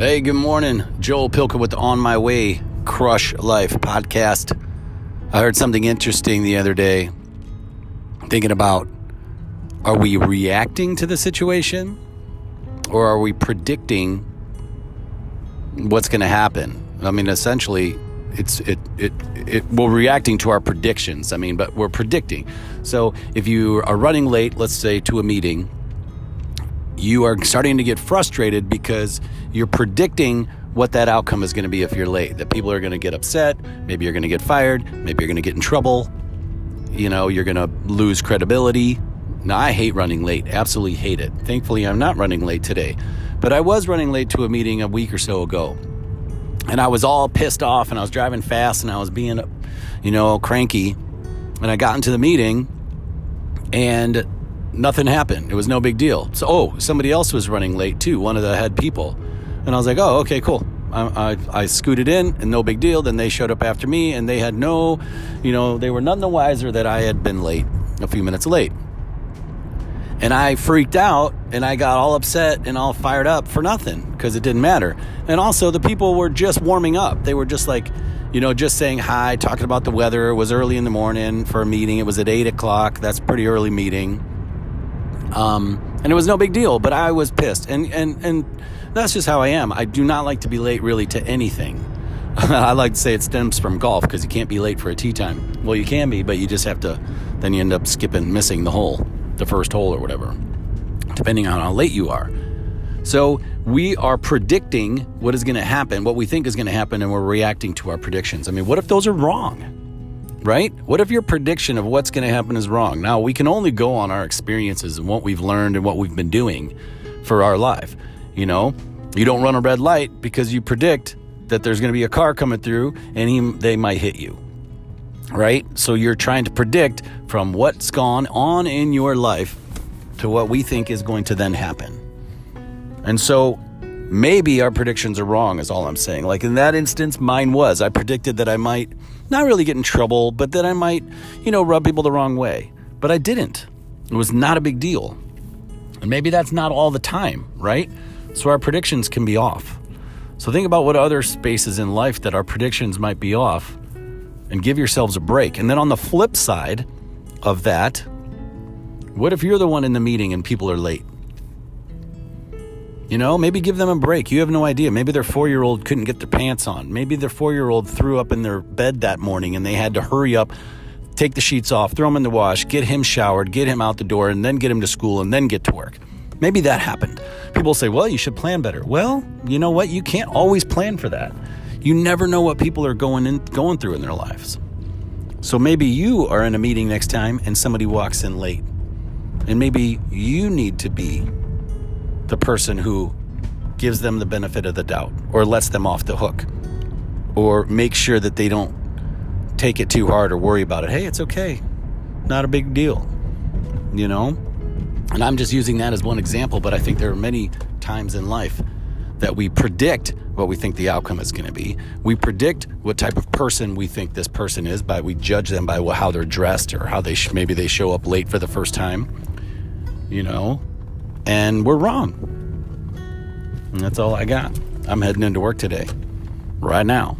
Hey, good morning. Joel Pilka with the On My Way Crush Life podcast. I heard something interesting the other day, thinking about are we reacting to the situation or are we predicting what's going to happen? I mean, essentially, it's it, it it we're reacting to our predictions. I mean, but we're predicting. So if you are running late, let's say to a meeting, you are starting to get frustrated because you're predicting what that outcome is going to be if you're late. That people are going to get upset, maybe you're going to get fired, maybe you're going to get in trouble. You know, you're going to lose credibility. Now, I hate running late, absolutely hate it. Thankfully, I'm not running late today. But I was running late to a meeting a week or so ago. And I was all pissed off and I was driving fast and I was being, you know, cranky. And I got into the meeting and nothing happened. It was no big deal. So, oh, somebody else was running late too, one of the head people. And I was like, oh, okay, cool. I, I, I, scooted in and no big deal. Then they showed up after me and they had no, you know, they were none the wiser that I had been late, a few minutes late. And I freaked out and I got all upset and all fired up for nothing because it didn't matter. And also, the people were just warming up. They were just like, you know, just saying hi, talking about the weather. It was early in the morning for a meeting. It was at eight o'clock. That's pretty early meeting. Um, and it was no big deal, but I was pissed. And, and, and that's just how I am. I do not like to be late really to anything. I like to say it stems from golf because you can't be late for a tee time. Well, you can be, but you just have to, then you end up skipping, missing the hole the first hole or whatever, depending on how late you are. So we are predicting what is going to happen, what we think is going to happen, and we're reacting to our predictions. I mean, what if those are wrong? Right? What if your prediction of what's going to happen is wrong? Now, we can only go on our experiences and what we've learned and what we've been doing for our life. You know, you don't run a red light because you predict that there's going to be a car coming through and he, they might hit you right? So you're trying to predict from what's gone on in your life to what we think is going to then happen. And so maybe our predictions are wrong, is all I'm saying. Like in that instance, mine was. I predicted that I might not really get in trouble, but that I might, you know, rub people the wrong way. But I didn't. It was not a big deal. And maybe that's not all the time, right? So our predictions can be off. So think about what other spaces in life that our predictions might be off and give yourselves a break. And then on the flip side of that, what if you're the one in the meeting and people are late? You know, maybe give them a break. You have no idea. Maybe their four year old couldn't get their pants on. Maybe their four year old threw up in their bed that morning and they had to hurry up, take the sheets off, throw them in the wash, get him showered, get him out the door, and then get him to school and then get to work. Maybe that happened. People say, well, you should plan better. Well, you know what? You can't always plan for that. You never know what people are going in, going through in their lives. So maybe you are in a meeting next time and somebody walks in late. And maybe you need to be the person who gives them the benefit of the doubt or lets them off the hook or make sure that they don't take it too hard or worry about it. Hey, it's okay. Not a big deal. You know? And I'm just using that as one example, but I think there are many times in life that we predict what we think the outcome is going to be. We predict what type of person we think this person is by we judge them by how they're dressed or how they sh- maybe they show up late for the first time. You know, and we're wrong. And that's all I got. I'm heading into work today, right now.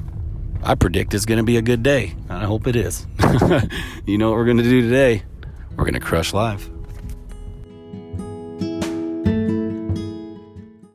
I predict it's going to be a good day. I hope it is. you know what we're going to do today? We're going to crush live.